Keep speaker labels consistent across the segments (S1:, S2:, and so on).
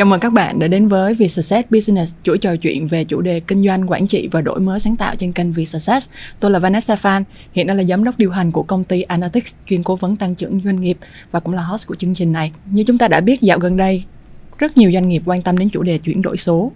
S1: Chào mừng các bạn đã đến với Vietsuccess Business, chuỗi trò chuyện về chủ đề kinh doanh, quản trị và đổi mới sáng tạo trên kênh Vietsuccess. Tôi là Vanessa Phan, hiện đang là giám đốc điều hành của công ty Analytics, chuyên cố vấn tăng trưởng doanh nghiệp và cũng là host của chương trình này. Như chúng ta đã biết dạo gần đây, rất nhiều doanh nghiệp quan tâm đến chủ đề chuyển đổi số.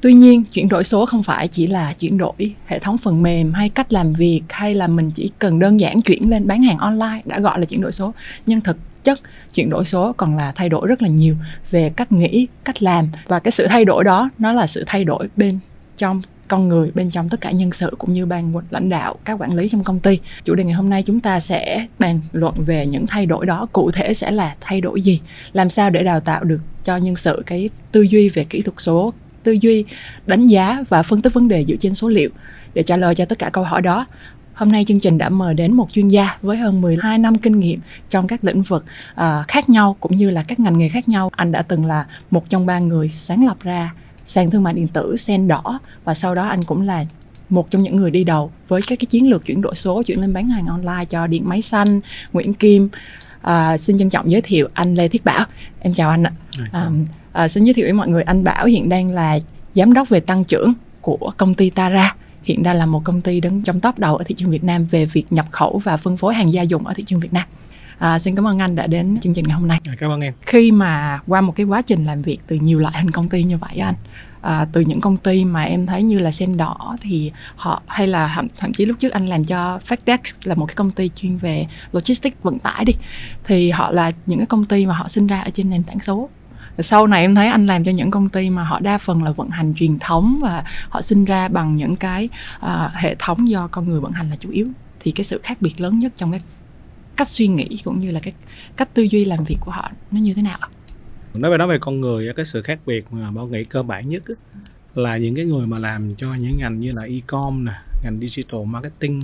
S1: Tuy nhiên, chuyển đổi số không phải chỉ là chuyển đổi hệ thống phần mềm hay cách làm việc hay là mình chỉ cần đơn giản chuyển lên bán hàng online đã gọi là chuyển đổi số. Nhưng thực chất, chuyển đổi số còn là thay đổi rất là nhiều về cách nghĩ, cách làm. Và cái sự thay đổi đó, nó là sự thay đổi bên trong con người, bên trong tất cả nhân sự cũng như ban lãnh đạo, các quản lý trong công ty. Chủ đề ngày hôm nay chúng ta sẽ bàn luận về những thay đổi đó, cụ thể sẽ là thay đổi gì, làm sao để đào tạo được cho nhân sự cái tư duy về kỹ thuật số, tư duy đánh giá và phân tích vấn đề dựa trên số liệu để trả lời cho tất cả câu hỏi đó. Hôm nay chương trình đã mời đến một chuyên gia với hơn 12 năm kinh nghiệm trong các lĩnh vực uh, khác nhau cũng như là các ngành nghề khác nhau. Anh đã từng là một trong ba người sáng lập ra sàn thương mại điện tử Sen Đỏ và sau đó anh cũng là một trong những người đi đầu với các cái chiến lược chuyển đổi số chuyển lên bán hàng online cho điện máy xanh Nguyễn Kim. À, xin trân trọng giới thiệu anh Lê Thiết Bảo. Em chào anh ạ. À, à, xin giới thiệu với mọi người anh Bảo hiện đang là giám đốc về tăng trưởng của công ty Tara hiện đang là một công ty đứng trong top đầu ở thị trường Việt Nam về việc nhập khẩu và phân phối hàng gia dụng ở thị trường Việt Nam. À, xin cảm ơn anh đã đến chương trình ngày hôm nay.
S2: À, cảm ơn em.
S1: Khi mà qua một cái quá trình làm việc từ nhiều loại hình công ty như vậy anh, à, từ những công ty mà em thấy như là sen đỏ thì họ hay là thậm chí lúc trước anh làm cho FedEx là một cái công ty chuyên về logistics vận tải đi thì họ là những cái công ty mà họ sinh ra ở trên nền tảng số sau này em thấy anh làm cho những công ty mà họ đa phần là vận hành truyền thống và họ sinh ra bằng những cái uh, hệ thống do con người vận hành là chủ yếu thì cái sự khác biệt lớn nhất trong cái cách suy nghĩ cũng như là cái cách tư duy làm việc của họ nó như thế nào
S2: nói về nói về con người cái sự khác biệt mà bảo nghĩ cơ bản nhất là những cái người mà làm cho những ngành như là e-com nè ngành digital marketing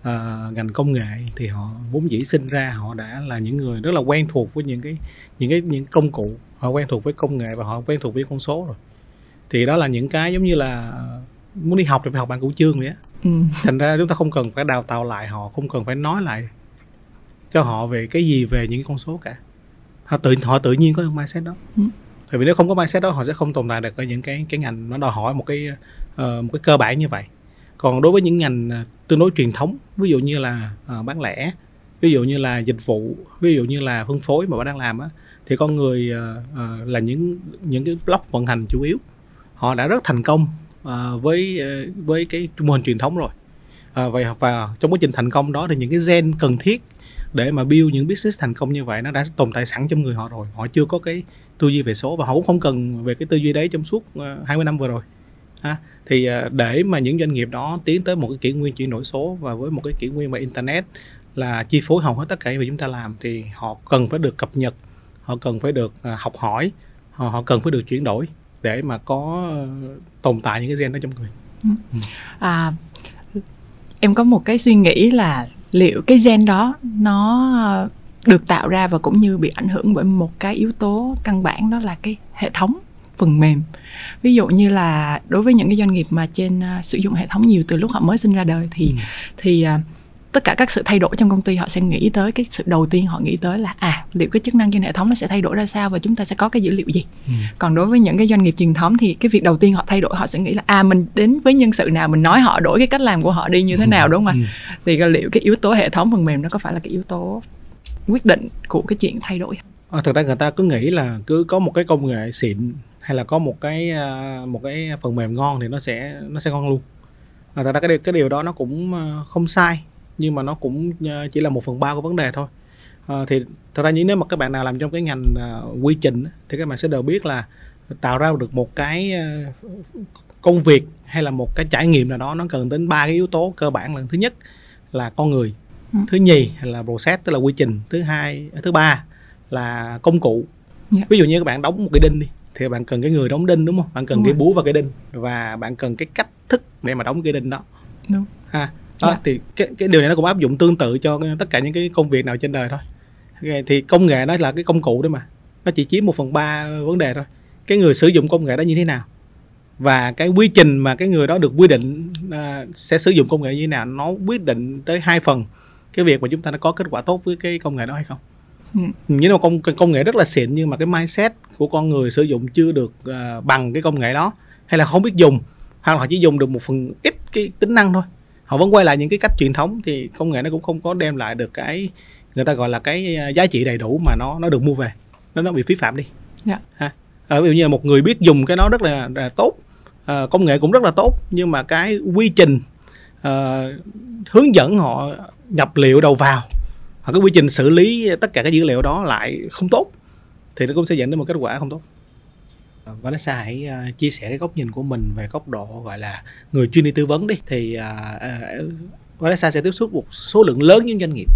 S2: uh, ngành công nghệ thì họ vốn dĩ sinh ra họ đã là những người rất là quen thuộc với những cái những cái những công cụ. Họ quen thuộc với công nghệ và họ quen thuộc với con số rồi. Thì đó là những cái giống như là muốn đi học thì phải học bằng cửu chương vậy á. Ừ. thành ra chúng ta không cần phải đào tạo lại họ không cần phải nói lại cho họ về cái gì về những con số cả. Họ tự họ tự nhiên có được mindset đó. Ừ. vì nếu không có mindset đó họ sẽ không tồn tại được ở những cái cái ngành nó đòi hỏi một cái uh, một cái cơ bản như vậy còn đối với những ngành à, tương đối truyền thống ví dụ như là uh, bán lẻ ví dụ như là dịch vụ ví dụ như là phân phối mà bạn đang làm á thì con người uh, uh, là những những cái block vận hành chủ yếu. Họ đã rất thành công uh, với uh, với cái mô hình truyền thống rồi. Uh, và, và trong quá trình thành công đó thì những cái gen cần thiết để mà build những business thành công như vậy nó đã tồn tại sẵn trong người họ rồi. Họ chưa có cái tư duy về số và họ cũng không cần về cái tư duy đấy trong suốt 20 năm vừa rồi ha thì uh, để mà những doanh nghiệp đó tiến tới một cái kỷ nguyên chuyển đổi số và với một cái kỷ nguyên mà internet là chi phối hầu hết tất cả những chúng ta làm thì họ cần phải được cập nhật họ cần phải được uh, học hỏi họ, họ cần phải được chuyển đổi để mà có uh, tồn tại những cái gen đó trong người ừ.
S1: Ừ. à em có một cái suy nghĩ là liệu cái gen đó nó được tạo ra và cũng như bị ảnh hưởng bởi một cái yếu tố căn bản đó là cái hệ thống phần mềm ví dụ như là đối với những cái doanh nghiệp mà trên uh, sử dụng hệ thống nhiều từ lúc họ mới sinh ra đời thì ừ. thì uh, tất cả các sự thay đổi trong công ty họ sẽ nghĩ tới cái sự đầu tiên họ nghĩ tới là à liệu cái chức năng trên hệ thống nó sẽ thay đổi ra sao và chúng ta sẽ có cái dữ liệu gì ừ. còn đối với những cái doanh nghiệp truyền thống thì cái việc đầu tiên họ thay đổi họ sẽ nghĩ là à mình đến với nhân sự nào mình nói họ đổi cái cách làm của họ đi như thế nào đúng không ạ ừ. thì liệu cái yếu tố hệ thống phần mềm nó có phải là cái yếu tố quyết định của cái chuyện thay đổi
S2: à, thực ra người ta cứ nghĩ là cứ có một cái công nghệ xịn hay là có một cái à, một cái phần mềm ngon thì nó sẽ nó sẽ ngon luôn à, thật ra cái điều, cái điều đó nó cũng à, không sai nhưng mà nó cũng à, chỉ là một phần ba của vấn đề thôi à, thì thật ra nếu mà các bạn nào làm trong cái ngành uh, quy trình thì các bạn sẽ đều biết là tạo ra được một cái uh, công việc hay là một cái trải nghiệm nào đó nó cần đến ba cái yếu tố cơ bản là thứ nhất là con người ừ. thứ nhì là process tức là quy trình thứ hai thứ ba là công cụ yeah. Dạ. ví dụ như các bạn đóng một cái đinh đi thì bạn cần cái người đóng đinh đúng không bạn cần đúng cái rồi. búa và cái đinh và bạn cần cái cách thức để mà đóng cái đinh đó đúng ha đó, yeah. Dạ. thì cái, cái điều này nó cũng áp dụng tương tự cho tất cả những cái công việc nào trên đời thôi thì công nghệ nó là cái công cụ đấy mà nó chỉ chiếm một phần ba vấn đề thôi cái người sử dụng công nghệ đó như thế nào và cái quy trình mà cái người đó được quy định uh, sẽ sử dụng công nghệ như thế nào nó quyết định tới hai phần cái việc mà chúng ta đã có kết quả tốt với cái công nghệ đó hay không. Nhưng mà công công nghệ rất là xịn nhưng mà cái mindset của con người sử dụng chưa được ờ, bằng cái công nghệ đó hay là không biết dùng hoặc là họ chỉ dùng được một phần ít cái tính năng thôi. Họ vẫn quay lại những cái cách truyền thống thì công nghệ nó cũng không có đem lại được cái người ta gọi là cái ờ, giá trị đầy đủ mà nó nó được mua về. Nó nó bị phí phạm đi.
S1: Dạ.
S2: ha. À, ví dụ như là một người biết dùng cái đó rất là, là tốt. Ờ, công nghệ cũng rất là tốt nhưng mà cái quy trình ờ, hướng dẫn họ nhập liệu đầu vào hoặc cái quy trình xử lý tất cả các dữ liệu đó lại không tốt thì nó cũng sẽ dẫn đến một kết quả không tốt. Và nó sẽ hãy à, chia sẻ cái góc nhìn của mình về góc độ gọi là người chuyên đi tư vấn đi. Thì và ờ, Vanessa sẽ tiếp xúc một số lượng lớn những doanh nghiệp.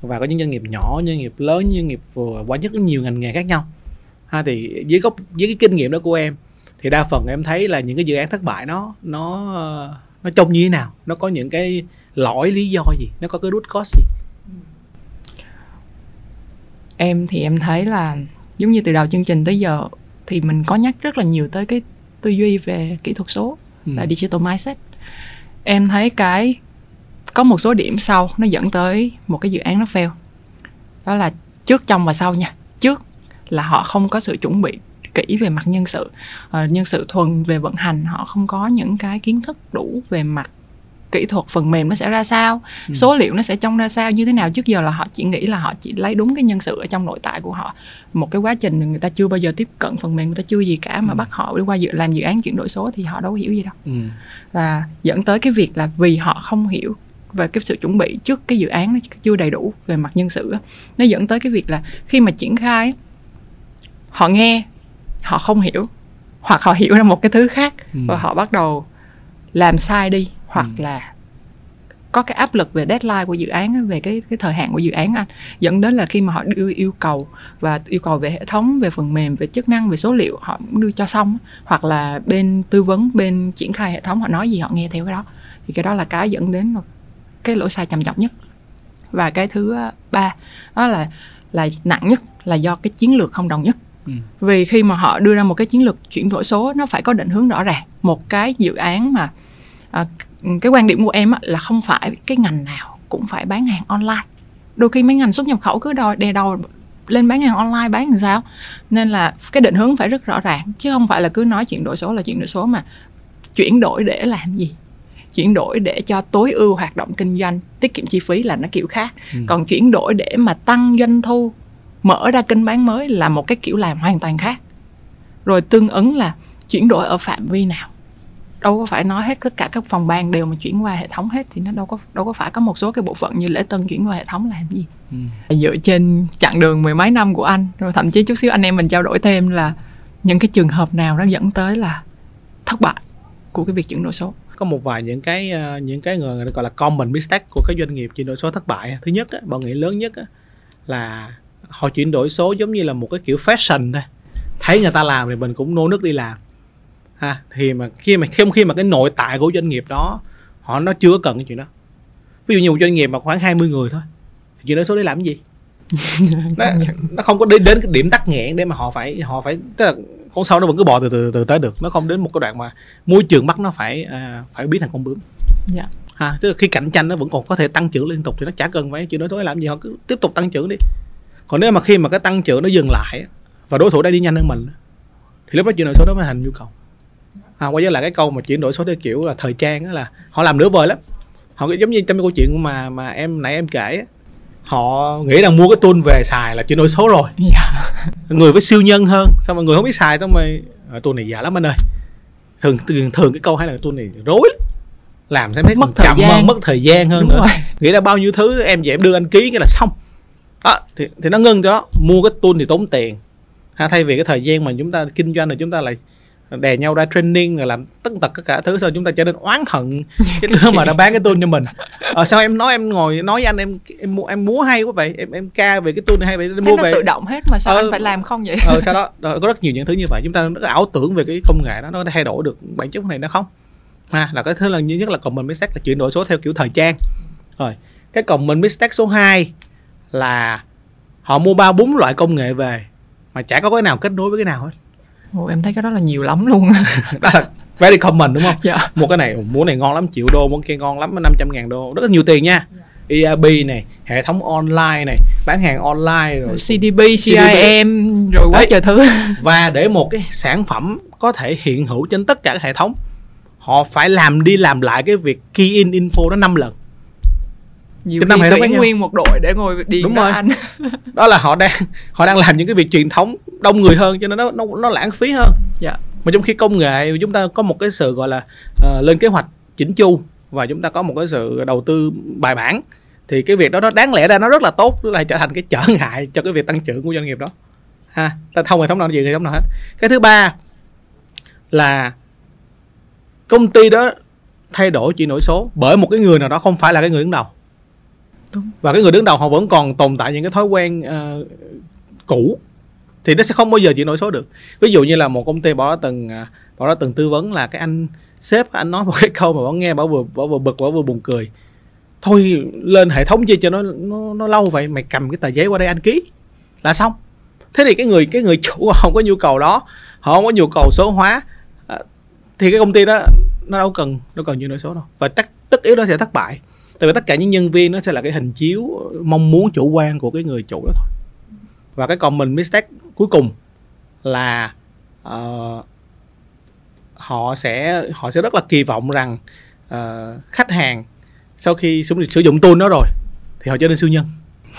S2: Và có những doanh nghiệp nhỏ doanh nghiệp lớn doanh nghiệp vừa qua rất nhiều ngành nghề khác nhau. Ha thì với góc với cái kinh nghiệm đó của em thì đa phần em thấy là những cái dự án thất bại nó nó nó trông như thế nào? Nó có những cái lỗi lý do gì? Nó có cái root cause gì?
S1: Em thì em thấy là giống như từ đầu chương trình tới giờ thì mình có nhắc rất là nhiều tới cái tư duy về kỹ thuật số
S2: Ừ.
S1: là digital mindset. Em thấy cái có một số điểm sau nó dẫn tới một cái dự án nó fail. Đó là trước trong và sau nha. Trước là họ không có sự chuẩn bị kỹ về mặt nhân sự. Ờ, nhân sự thuần về vận hành họ không có những cái kiến thức đủ về mặt kỹ thuật phần mềm nó sẽ ra sao
S2: Ừ.
S1: số liệu nó sẽ trông ra sao như thế nào trước giờ là họ chỉ nghĩ là họ chỉ lấy đúng cái nhân sự ở trong nội tại của họ một cái quá trình người ta chưa bao giờ tiếp cận phần mềm người ta chưa gì cả mà
S2: Ừ.
S1: bắt họ đi qua dự làm dự án chuyển đổi số thì họ đâu có hiểu gì đâu
S2: ừ.
S1: và dẫn tới cái việc là vì họ không hiểu về cái sự chuẩn bị trước cái dự án nó chưa đầy đủ về mặt nhân sự nó dẫn tới cái việc là khi mà triển khai họ nghe họ không hiểu hoặc họ hiểu ra một cái thứ khác
S2: Ừ.
S1: và họ bắt đầu làm sai đi hoặc
S2: Ừ.
S1: là có cái áp lực về deadline của dự án về cái cái thời hạn của dự án anh dẫn đến là khi mà họ đưa yêu cầu và yêu cầu về hệ thống về phần mềm về chức năng về số liệu họ cũng đưa cho xong hoặc là bên tư vấn bên triển khai hệ thống họ nói gì họ nghe theo cái đó. Thì cái đó là cái dẫn đến cái lỗi sai trầm trọng nhất. Và cái thứ ờ, ba đó là là nặng nhất là do cái chiến lược không đồng nhất.
S2: Ừ.
S1: vì khi mà họ đưa ra một cái chiến lược chuyển đổi số nó phải có định hướng rõ ràng. Một cái dự án mà à, cái quan điểm của em á, là không phải cái ngành nào cũng phải bán hàng online. Đôi khi mấy ngành xuất nhập khẩu cứ đòi đè đầu lên bán hàng online bán làm sao? Nên là cái định hướng phải rất rõ ràng chứ không phải là cứ nói chuyển đổi số là chuyển đổi số mà chuyển đổi để làm gì? Chuyển đổi để cho tối ưu hoạt động kinh doanh tiết kiệm chi phí là nó kiểu khác.
S2: Ừ.
S1: còn chuyển đổi để mà tăng doanh thu mở ra kênh bán mới là một cái kiểu làm hoàn toàn khác. Rồi tương ứng là chuyển đổi ở phạm vi nào đâu có phải nói hết tất cả các phòng ban đều mà chuyển qua hệ thống hết thì nó đâu có đâu có phải có một số cái bộ phận như lễ tân chuyển qua hệ thống làm gì.
S2: Ừ.
S1: dựa trên chặng đường mười mấy năm của anh rồi thậm chí chút xíu anh em mình trao đổi thêm là những cái trường hợp nào nó dẫn tới là thất bại của cái việc chuyển đổi số.
S2: Có một vài những cái ờ, những cái người, gọi là common mistake của các doanh nghiệp chuyển đổi số thất bại thứ nhất á, bọn nghĩ lớn nhất á, là họ chuyển đổi số giống như là một cái kiểu fashion thôi. Thấy người ta làm thì mình cũng nô nước đi làm ha thì mà khi mà khi khi mà cái nội tại của doanh nghiệp đó họ nó chưa cần cái chuyện đó. Ví dụ như một doanh nghiệp mà khoảng 20 người thôi thì chuyển đổi số để làm cái gì? Nó, nó không có đến đến cái điểm tắc nghẽn để mà họ phải họ phải tức là con sâu nó vẫn cứ bò từ từ từ tới được. Nó không đến một cái đoạn mà môi trường bắt nó phải à, phải biến thành con bướm.
S1: Dạ.
S2: Ha tức là khi cạnh tranh nó vẫn còn có thể tăng trưởng liên tục thì nó chả cần phải đổi số để làm gì họ cứ tiếp tục tăng trưởng đi. Còn nếu mà khi mà cái tăng trưởng nó dừng lại và đối thủ đang đi nhanh hơn mình thì lúc đó chuyển đổi số đó mới thành nhu cầu à, quay trở lại cái câu mà chuyển đổi số theo kiểu là thời trang đó là họ làm nửa vời lắm. Họ giống như trong cái câu chuyện mà mà em nãy em kể họ nghĩ rằng mua cái tool về xài là chuyển đổi số rồi.
S1: Dạ.
S2: Người với siêu nhân hơn xong rồi người không biết xài xong rồi "Ờ, tool này giả lắm anh ơi. Thường thường, thường cái câu hay là tool này rối lắm. làm xem thấy
S1: Mất thời gian.
S2: hơn mất thời gian hơn
S1: đúng
S2: nữa.
S1: rồi.
S2: Nghĩ là bao nhiêu thứ em về em đưa anh ký cái là xong. Đó, thì, thì nó ngưng cho đó. Mua cái tool thì tốn tiền. Ha, thay vì cái thời gian mà chúng ta kinh doanh thì chúng ta lại đè nhau ra training rồi làm tất tật tất cả thứ sau chúng ta trở nên oán hận. Cái đứa mà đã bán cái tool cho mình. Ờ sao em nói em ngồi nói với anh em em mua em múa hay quá vậy? Em em ca về cái tool này hay vậy?
S1: Thế
S2: mua
S1: nó
S2: về.
S1: tự động hết mà sao
S2: Ờ.
S1: anh phải làm không vậy?
S2: ờ sau đó đó, có rất nhiều những thứ như vậy. Chúng ta rất ảo tưởng về cái công nghệ đó nó có thể thay đổi được bản chất này nó không? Ha là cái thứ lần duy nhất là common mistake là chuyển đổi số theo kiểu thời trang. Rồi cái common mistake số 2 là họ mua ba bốn loại công nghệ về mà chả có cái nào kết nối với cái nào hết
S1: Ồ, em thấy cái đó là nhiều lắm luôn
S2: đó là very common đúng không?
S1: Dạ.
S2: Mua cái này mua này ngon lắm triệu đô mua kia ngon lắm 500 ngàn đô rất là nhiều tiền nha. ERP này hệ thống online này bán hàng online rồi.
S1: CDP, CRM rồi quá
S2: Đấy.
S1: trời thứ.
S2: Và để một cái sản phẩm có thể hiện hữu trên tất cả các hệ thống họ phải làm đi làm lại cái việc key in info đó 5 lần
S1: nhiều
S2: Cái năm hệ thống
S1: tuyển nguyên một đội để ngồi điền
S2: Đúng
S1: đó
S2: rồi.
S1: anh.
S2: Đó là họ đang họ đang làm những cái việc truyền thống đông người hơn cho nên nó nó nó lãng phí hơn.
S1: Dạ.
S2: Mà trong khi công nghệ chúng ta có một cái sự gọi là ờ, lên kế hoạch chỉnh chu và chúng ta có một cái sự đầu tư bài bản. Thì cái việc đó nó đáng lẽ ra nó rất là tốt lại trở thành cái trở ngại cho cái việc tăng trưởng của doanh nghiệp đó. Ha ta không hệ thống nào gì hệ thống nào hết. Cái thứ ba là công ty đó thay đổi chuyển đổi số bởi một cái người nào đó không phải là cái người đứng đầu
S1: Đúng.
S2: và cái người đứng đầu họ vẫn còn tồn tại những cái thói quen uh, cũ. Thì nó sẽ không bao giờ chuyển đổi số được. Ví dụ như là một công ty bỏ ra từng à, bỏ ra từng tư vấn là cái anh sếp anh nói một cái câu mà bảo nghe bảo vừa bảo vừa bực bảo vừa buồn cười. Thôi lên hệ thống chi cho nó nó nó lâu vậy mày cầm cái tờ giấy qua đây anh ký. Là xong. Thế thì cái người cái người chủ họ không có nhu cầu đó họ không có nhu cầu số hóa à, thì cái công ty đó nó đâu cần đâu cần chuyển đổi số đâu. Và tất tất yếu nó sẽ thất bại tại vì tất cả những nhân viên nó sẽ là cái hình chiếu mong muốn chủ quan của cái người chủ đó thôi. Và cái common mistake cuối cùng là ờ, họ sẽ họ sẽ rất là kỳ vọng rằng ờ, khách hàng sau khi sử dụng tool đó rồi thì họ trở nên siêu nhân.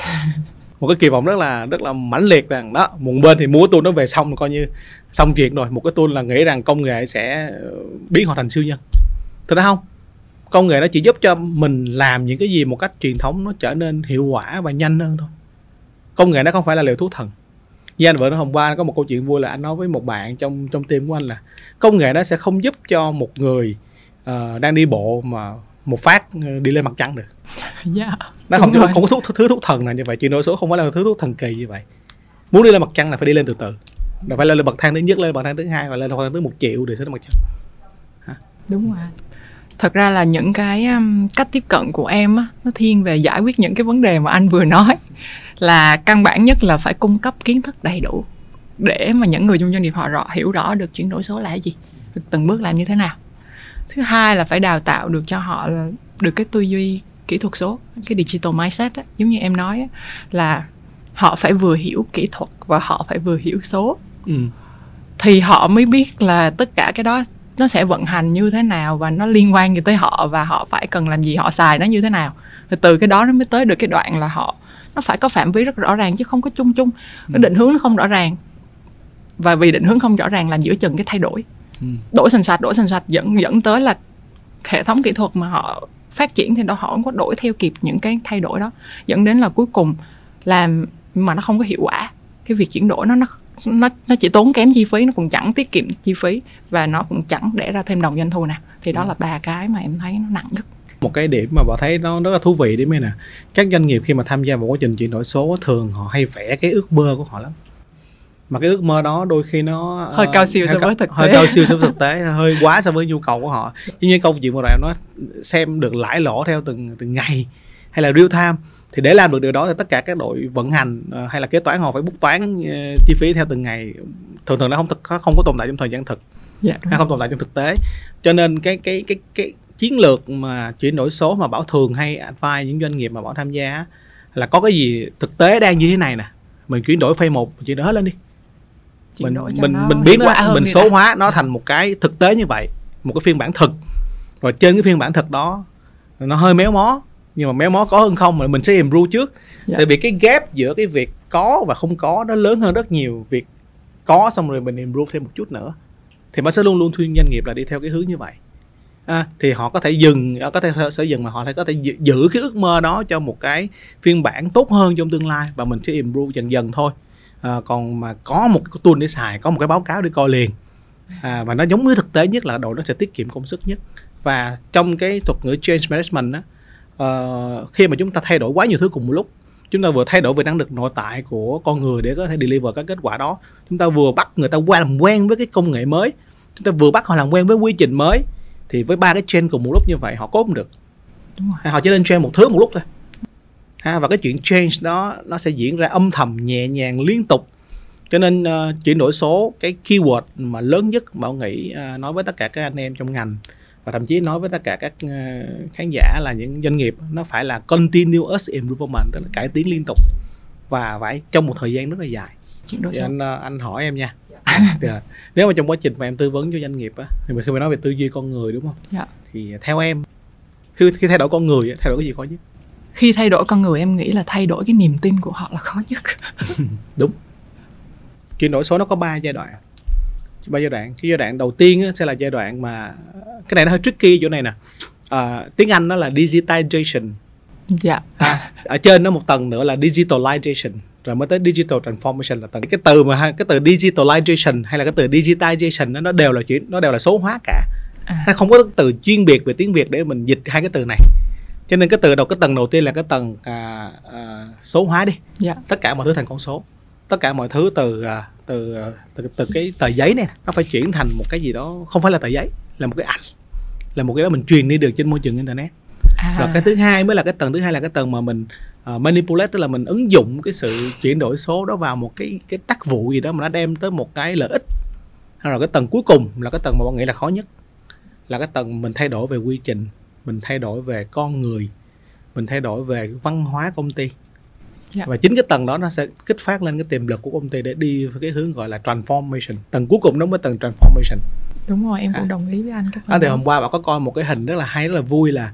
S2: Một cái kỳ vọng rất là rất là mãnh liệt rằng đó một bên thì mua tool nó về xong coi như xong chuyện rồi. Một cái tool là nghĩ rằng công nghệ sẽ biến họ thành siêu nhân. Thực ra không công nghệ nó chỉ giúp cho mình làm những cái gì một cách truyền thống nó trở nên hiệu quả và nhanh hơn thôi. Công nghệ nó không phải là liều thuốc thần. Như anh nói hôm qua có một câu chuyện vui là anh nói với một bạn trong trong team của anh là công nghệ nó sẽ không giúp cho một người ờ, đang đi bộ mà một phát ờ, đi lên mặt trăng được.
S1: Dạ.
S2: Nó không không có thuốc thứ thuốc thần nào như vậy chuyển đổi số không phải là thứ thuốc thần kỳ như vậy. Muốn đi lên mặt trăng là phải đi lên từ từ. Là phải lên bậc thang thứ nhất lên bậc thang thứ hai và lên bậc thang thứ một triệu để xuống mặt trăng.
S1: Đúng rồi thật ra là những cái um, cách tiếp cận của em á nó thiên về giải quyết những cái vấn đề mà anh vừa nói. Là căn bản nhất là phải cung cấp kiến thức đầy đủ để mà những người trong doanh nghiệp họ rõ hiểu rõ được chuyển đổi số là cái gì từng bước làm như thế nào. Thứ hai là phải đào tạo được cho họ là được cái tư duy kỹ thuật số cái digital mindset á, giống như em nói á, là họ phải vừa hiểu kỹ thuật và họ phải vừa hiểu số.
S2: Ừ.
S1: thì họ mới biết là tất cả cái đó nó sẽ vận hành như thế nào và nó liên quan gì tới họ và họ phải cần làm gì họ xài nó như thế nào. Rồi từ cái đó nó mới tới được cái đoạn là họ nó phải có phạm vi rất rõ ràng chứ không có chung chung. Cái định hướng nó không rõ ràng. Và vì định hướng không rõ ràng làm giữa chừng cái thay đổi.
S2: Ừ.
S1: đổi sành sạch đổi sành sạch dẫn dẫn tới là hệ thống kỹ thuật mà họ phát triển thì đó họ không có đổi theo kịp những cái thay đổi đó. Dẫn đến là cuối cùng làm mà nó không có hiệu quả cái việc chuyển đổi nó nó nó nó chỉ tốn kém chi phí nó cũng chẳng tiết kiệm chi phí và nó cũng chẳng để ra thêm đồng doanh thu nào thì đó là ba cái mà em thấy nó nặng nhất.
S2: Một cái điểm mà bảo thấy nó rất là thú vị điểm này nè. Các doanh nghiệp khi mà tham gia vào quá trình chuyển đổi số thường họ hay vẽ cái ước mơ của họ lắm. Mà cái ước mơ đó đôi khi nó
S1: Hơi
S2: ờ,
S1: cao siêu so
S2: hơi
S1: với thực
S2: hơi
S1: tế.
S2: cao siêu so với thực tế hơi quá so với nhu cầu của họ. Nhưng như câu chuyện vừa rồi em nói xem được lãi lỗ theo từng từng ngày hay là real time thì để làm được điều đó thì tất cả các đội vận hành ờ, hay là kế toán họ phải bút toán ờ, chi phí theo từng ngày. Thường thường nó không thực nó không có tồn tại trong thời gian thực.
S1: Dạ.
S2: Nó không tồn tại trong thực tế. Cho nên cái cái cái cái chiến lược mà chuyển đổi số mà bảo thường hay advise những doanh nghiệp mà bảo tham gia là có cái gì thực tế đang như thế này nè. Mình chuyển đổi phase một chuyển đổi hết lên đi.
S1: Chuyển
S2: mình mình mình biến nó mình số
S1: đã.
S2: hóa nó thành một cái thực tế như vậy một cái phiên bản thực. Rồi trên cái phiên bản thực đó nó hơi méo mó nhưng mà méo mó có hơn không mà mình sẽ improve trước.
S1: Dạ.
S2: tại vì cái gap giữa cái việc có và không có nó lớn hơn rất nhiều. Việc có xong rồi mình improve thêm một chút nữa. Thì nó sẽ luôn luôn khuyên doanh nghiệp là đi theo cái hướng như vậy. À, thì họ có thể dừng có thể sẽ dừng mà họ có thể giữ- cái ước mơ đó cho một cái phiên bản tốt hơn trong tương lai và mình sẽ improve dần dần thôi. À, còn mà có một cái tool để xài có một cái báo cáo để coi liền. À, và nó giống với thực tế nhất là đội nó sẽ tiết kiệm công sức nhất. Và trong cái thuật ngữ change management á ờ, khi mà chúng ta thay đổi quá nhiều thứ cùng một lúc chúng ta vừa thay đổi về năng lực nội tại của con người để có thể deliver các kết quả đó. Chúng ta vừa bắt người ta qua làm quen với cái công nghệ mới chúng ta vừa bắt họ làm quen với quy trình mới thì với ba cái trend cùng một lúc như vậy họ có không được.
S1: Đúng rồi.
S2: Họ chỉ lên trend một thứ một lúc thôi. Ha, và cái chuyện change đó nó sẽ diễn ra âm thầm nhẹ nhàng liên tục. Cho nên ờ, chuyển đổi số cái keyword mà lớn nhất bảo nghĩ ờ, nói với tất cả các anh em trong ngành và thậm chí nói với tất cả các uh, khán giả là những doanh nghiệp nó phải là continuous improvement tức là cải tiến liên tục. Và phải trong một thời gian rất là dài. Thì anh uh, anh hỏi em nha. Thì, uh, nếu mà trong quá trình mà em tư vấn cho doanh nghiệp á thì mình khi mà nói về tư duy con người đúng không?
S1: Dạ.
S2: thì theo em khi, khi thay đổi con người thay đổi cái gì khó nhất?
S1: Khi thay đổi con người em nghĩ là thay đổi cái niềm tin của họ là khó nhất.
S2: Đúng. Chuyển đổi số nó có 3 giai đoạn ba giai đoạn. Cái giai đoạn đầu tiên á, sẽ là giai đoạn mà cái này nó hơi tricky chỗ này nè. À, tiếng anh nó là digitization.
S1: Dạ.
S2: À, ở trên nó một tầng nữa là digitalization. Rồi mới tới digital transformation là tầng. Cái từ mà cái từ digitalization hay là cái từ digitization nó nó đều là chuyện nó đều là số hóa cả.
S1: À,
S2: nó không có từ chuyên biệt về tiếng việt để mình dịch hai cái từ này. Cho nên cái từ đầu cái tầng đầu tiên là cái tầng à, à, số hóa đi.
S1: Dạ.
S2: Tất cả mọi thứ thành con số tất cả mọi thứ từ à, từ à, từ, từ cái tờ giấy này nó phải chuyển thành một cái gì đó không phải là tờ giấy là một cái ảnh là một cái đó mình truyền đi được trên môi trường internet.
S1: À,
S2: rồi cái thứ hai mới là cái tầng thứ hai là cái tầng mà mình uh, manipulate tức là mình ứng dụng cái sự chuyển đổi số đó vào một cái cái tác vụ gì đó mà nó đem tới một cái lợi ích. Rồi cái tầng cuối cùng là cái tầng mà bọn nghĩ là khó nhất là cái tầng mình thay đổi về quy trình mình thay đổi về con người mình thay đổi về văn hóa công ty
S1: Dạ.
S2: và chính cái tầng đó nó sẽ kích phát lên cái tiềm lực của công ty để đi với cái hướng gọi là transformation. Tầng cuối cùng nó mới tầng transformation.
S1: Đúng rồi em cũng
S2: À.
S1: đồng ý với anh cái
S2: À,
S1: phần
S2: thì hôm qua bạn có coi một cái hình rất là hay rất là vui là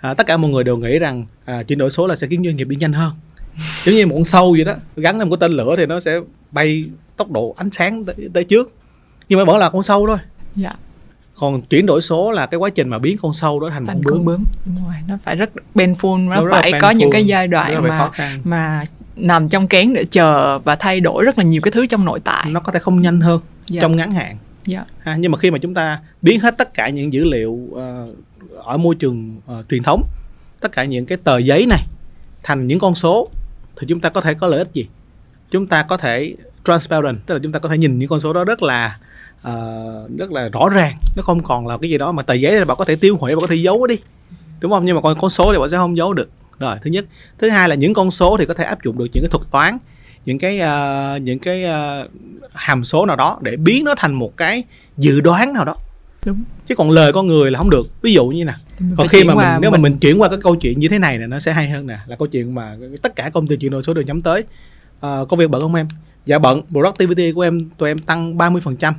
S2: à, tất cả mọi người đều nghĩ rằng à, chuyển đổi số là sẽ khiến doanh nghiệp đi nhanh hơn. Giống như một con sâu vậy đó gắn lên một cái tên lửa thì nó sẽ bay tốc độ ánh sáng tới, tới trước. Nhưng mà vẫn là con sâu thôi.
S1: Dạ
S2: còn chuyển đổi số là cái quá trình mà biến con sâu đó thành
S1: thành
S2: con bướm.
S1: bướm. Đúng rồi nó phải rất painful nó
S2: Nó
S1: phải có những cái giai đoạn mà mà nằm trong kén để chờ và thay đổi rất là nhiều cái thứ trong nội tại.
S2: Nó có thể không nhanh hơn
S1: Dạ.
S2: trong ngắn hạn.
S1: Dạ.
S2: Ha, nhưng mà khi mà chúng ta biến hết tất cả những dữ liệu ờ, ở môi trường ờ, truyền thống tất cả những cái tờ giấy này thành những con số thì chúng ta có thể có lợi ích gì? Chúng ta có thể transparent tức là chúng ta có thể nhìn những con số đó rất là ờ, rất là rõ ràng. Nó không còn là cái gì đó mà tờ giấy là bạn có thể tiêu hủy bạn có thể giấu đi. Đúng không? Nhưng mà còn con số thì bạn sẽ không giấu được. Rồi thứ nhất. Thứ hai là những con số thì có thể áp dụng được những cái thuật toán những cái ờ, những cái ờ, hàm số nào đó để biến nó thành một cái dự đoán nào đó.
S1: Đúng.
S2: Chứ còn lời con người là không được. Ví dụ như nè
S1: mình
S2: còn khi mà mình nếu mà mình. chuyển qua cái câu chuyện như thế này nè nó sẽ hay hơn nè là câu chuyện mà tất cả công ty chuyển đổi số đều nhắm tới. Ờ, công việc bận không em? Dạ bận. Productivity của em tụi em tăng 30%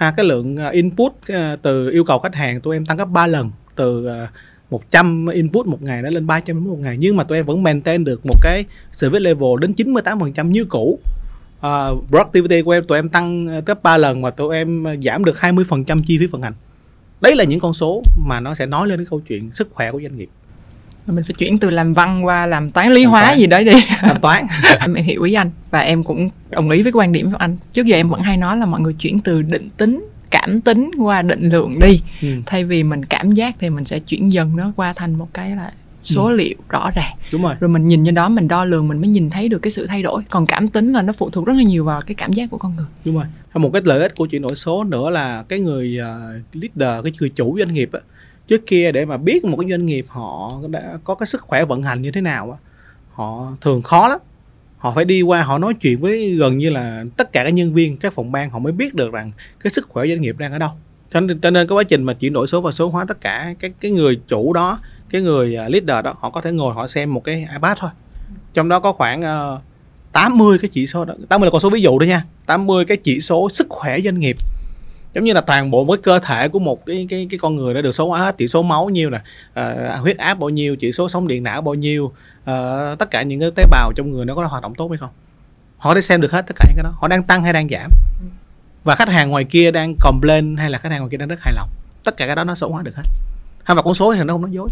S2: ha cái lượng à, input à, từ yêu cầu khách hàng tụi em tăng gấp 3 lần từ à, 100 input một ngày nó lên 300 input một ngày. Nhưng mà tụi em vẫn maintain được một cái service level đến 98% như cũ. Uh, productivity của em tụi em tăng gấp 3 lần mà tụi em giảm được 20% chi phí vận hành. Đấy là những con số mà nó sẽ nói lên cái câu chuyện sức khỏe của doanh nghiệp
S1: mình phải chuyển từ làm văn qua làm toán lý
S2: Làm
S1: hóa
S2: toán.
S1: gì đấy đi.
S2: Thanh toán.
S1: Em hiểu ý anh và em cũng đồng ý với quan điểm của anh. Trước giờ em vẫn hay nói là mọi người chuyển từ định tính cảm tính qua định lượng đi.
S2: Ừ.
S1: thay vì mình cảm giác thì mình sẽ chuyển dần nó qua thành một cái là số
S2: Ừ.
S1: liệu rõ ràng.
S2: Đúng rồi.
S1: Rồi mình nhìn trên đó mình đo lường mình mới nhìn thấy được cái sự thay đổi. Còn cảm tính là nó phụ thuộc rất là nhiều vào cái cảm giác của con người.
S2: Đúng rồi. Một cái lợi ích của chuyển đổi số nữa là cái người ờ, leader cái người chủ doanh nghiệp á trước kia để mà biết một cái doanh nghiệp họ đã có cái sức khỏe vận hành như thế nào á họ thường khó lắm. Họ phải đi qua họ nói chuyện với gần như là tất cả các nhân viên các phòng ban họ mới biết được rằng cái sức khỏe doanh nghiệp đang ở đâu. Cho nên, cho nên cái quá trình mà chuyển đổi số và số hóa tất cả cái cái người chủ đó cái người à, leader đó họ có thể ngồi họ xem một cái ipad thôi. Trong đó có khoảng ờ, 80 cái chỉ số đó. 80 là con số ví dụ thôi nha. 80 cái chỉ số sức khỏe doanh nghiệp giống như là toàn bộ một cái cơ thể của một cái cái cái con người đã được số hóa chỉ số máu nhiêu nè ờ, huyết áp bao nhiêu chỉ số sống điện não bao nhiêu ờ, tất cả những cái tế bào trong người nó có hoạt động tốt hay không? Họ thể xem được hết tất cả những cái đó. Họ đang tăng hay đang giảm? Và khách hàng ngoài kia đang complain hay là khách hàng ngoài kia đang rất hài lòng? Tất cả cái đó nó số hóa được hết. Hay mà con số thì nó không nói dối?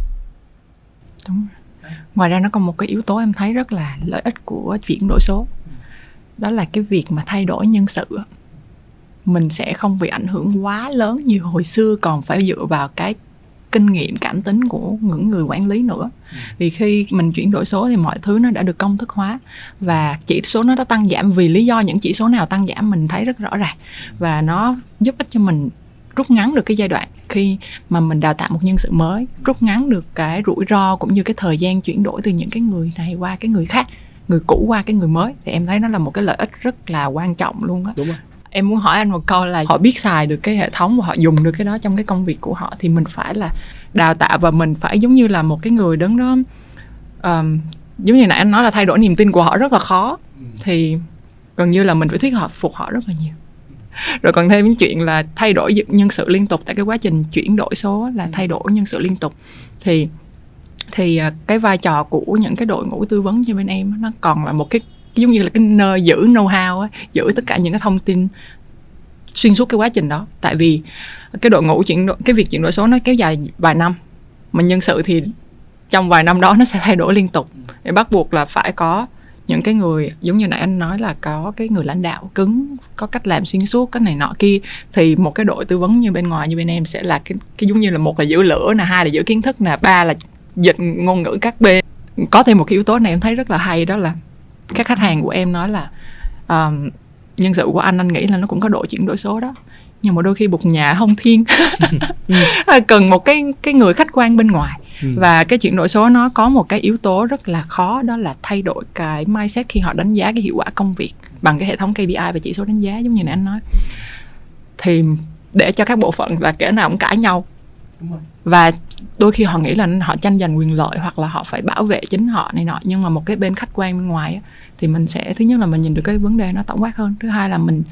S1: Đúng ngoài ra nó còn một cái yếu tố em thấy rất là lợi ích của chuyển đổi số. Đó là cái việc mà thay đổi nhân sự. Mình sẽ không bị ảnh hưởng quá lớn như hồi xưa còn phải dựa vào cái kinh nghiệm cảm tính của những người quản lý nữa. Vì khi mình chuyển đổi số thì mọi thứ nó đã được công thức hóa và chỉ số nó đã tăng giảm vì lý do những chỉ số nào tăng giảm mình thấy rất rõ ràng. Và nó giúp ích cho mình rút ngắn được cái giai đoạn khi mà mình đào tạo một nhân sự mới rút ngắn được cái rủi ro cũng như cái thời gian chuyển đổi từ những cái người này qua cái người khác người cũ qua cái người mới. Thì em thấy nó là một cái lợi ích rất là quan trọng luôn á.
S2: Đúng rồi
S1: em muốn hỏi anh một câu là họ biết xài được cái hệ thống và họ dùng được cái đó trong cái công việc của họ thì mình phải là đào tạo và mình phải giống như là một cái người đứng đó um, giống như nãy anh nói là thay đổi niềm tin của họ rất là khó ừ. thì gần như là mình phải thuyết họ phục họ rất là nhiều rồi còn thêm những chuyện là thay đổi nhân sự liên tục tại cái quá trình chuyển đổi số là ừ. thay đổi nhân sự liên tục thì thì à, cái vai trò của những cái đội ngũ tư vấn cho bên em nó còn là một cái giống như là cái nơi giữ know-how á, giữ tất cả những cái thông tin xuyên suốt cái quá trình đó. Tại vì cái đội ngũ chuyển đổi cái việc chuyển đổi số nó kéo dài vài năm mà nhân sự thì trong vài năm đó nó sẽ thay đổi liên tục. Để bắt buộc là phải có những cái người giống như nãy anh nói là có cái người lãnh đạo cứng có cách làm xuyên suốt cái này nọ kia thì một cái đội tư vấn như bên ngoài như bên em sẽ là cái, cái giống như là một là giữ lửa nè hai là giữ kiến thức nè ba là dịch ngôn ngữ các bên. Có thêm một cái yếu tố này em thấy rất là hay đó là các khách hàng của em nói là um, nhân sự của anh anh nghĩ là nó cũng có độ chuyển đổi số đó. Nhưng mà đôi khi bục nhà không thiên. Cần một cái cái người khách quan bên ngoài. Ừ. và cái chuyển đổi số nó có một cái yếu tố rất là khó đó là thay đổi cái mindset khi họ đánh giá cái hiệu quả công việc bằng cái hệ thống KPI và chỉ số đánh giá giống như nãy anh nói. Thì để cho các bộ phận là kẻ nào cũng cãi nhau và đôi khi họ nghĩ là họ tranh giành quyền lợi hoặc là họ phải bảo vệ chính họ này nọ. Nhưng mà một cái bên khách quan bên ngoài thì mình sẽ thứ nhất là mình nhìn được cái vấn đề nó tổng quát hơn. Thứ hai là mình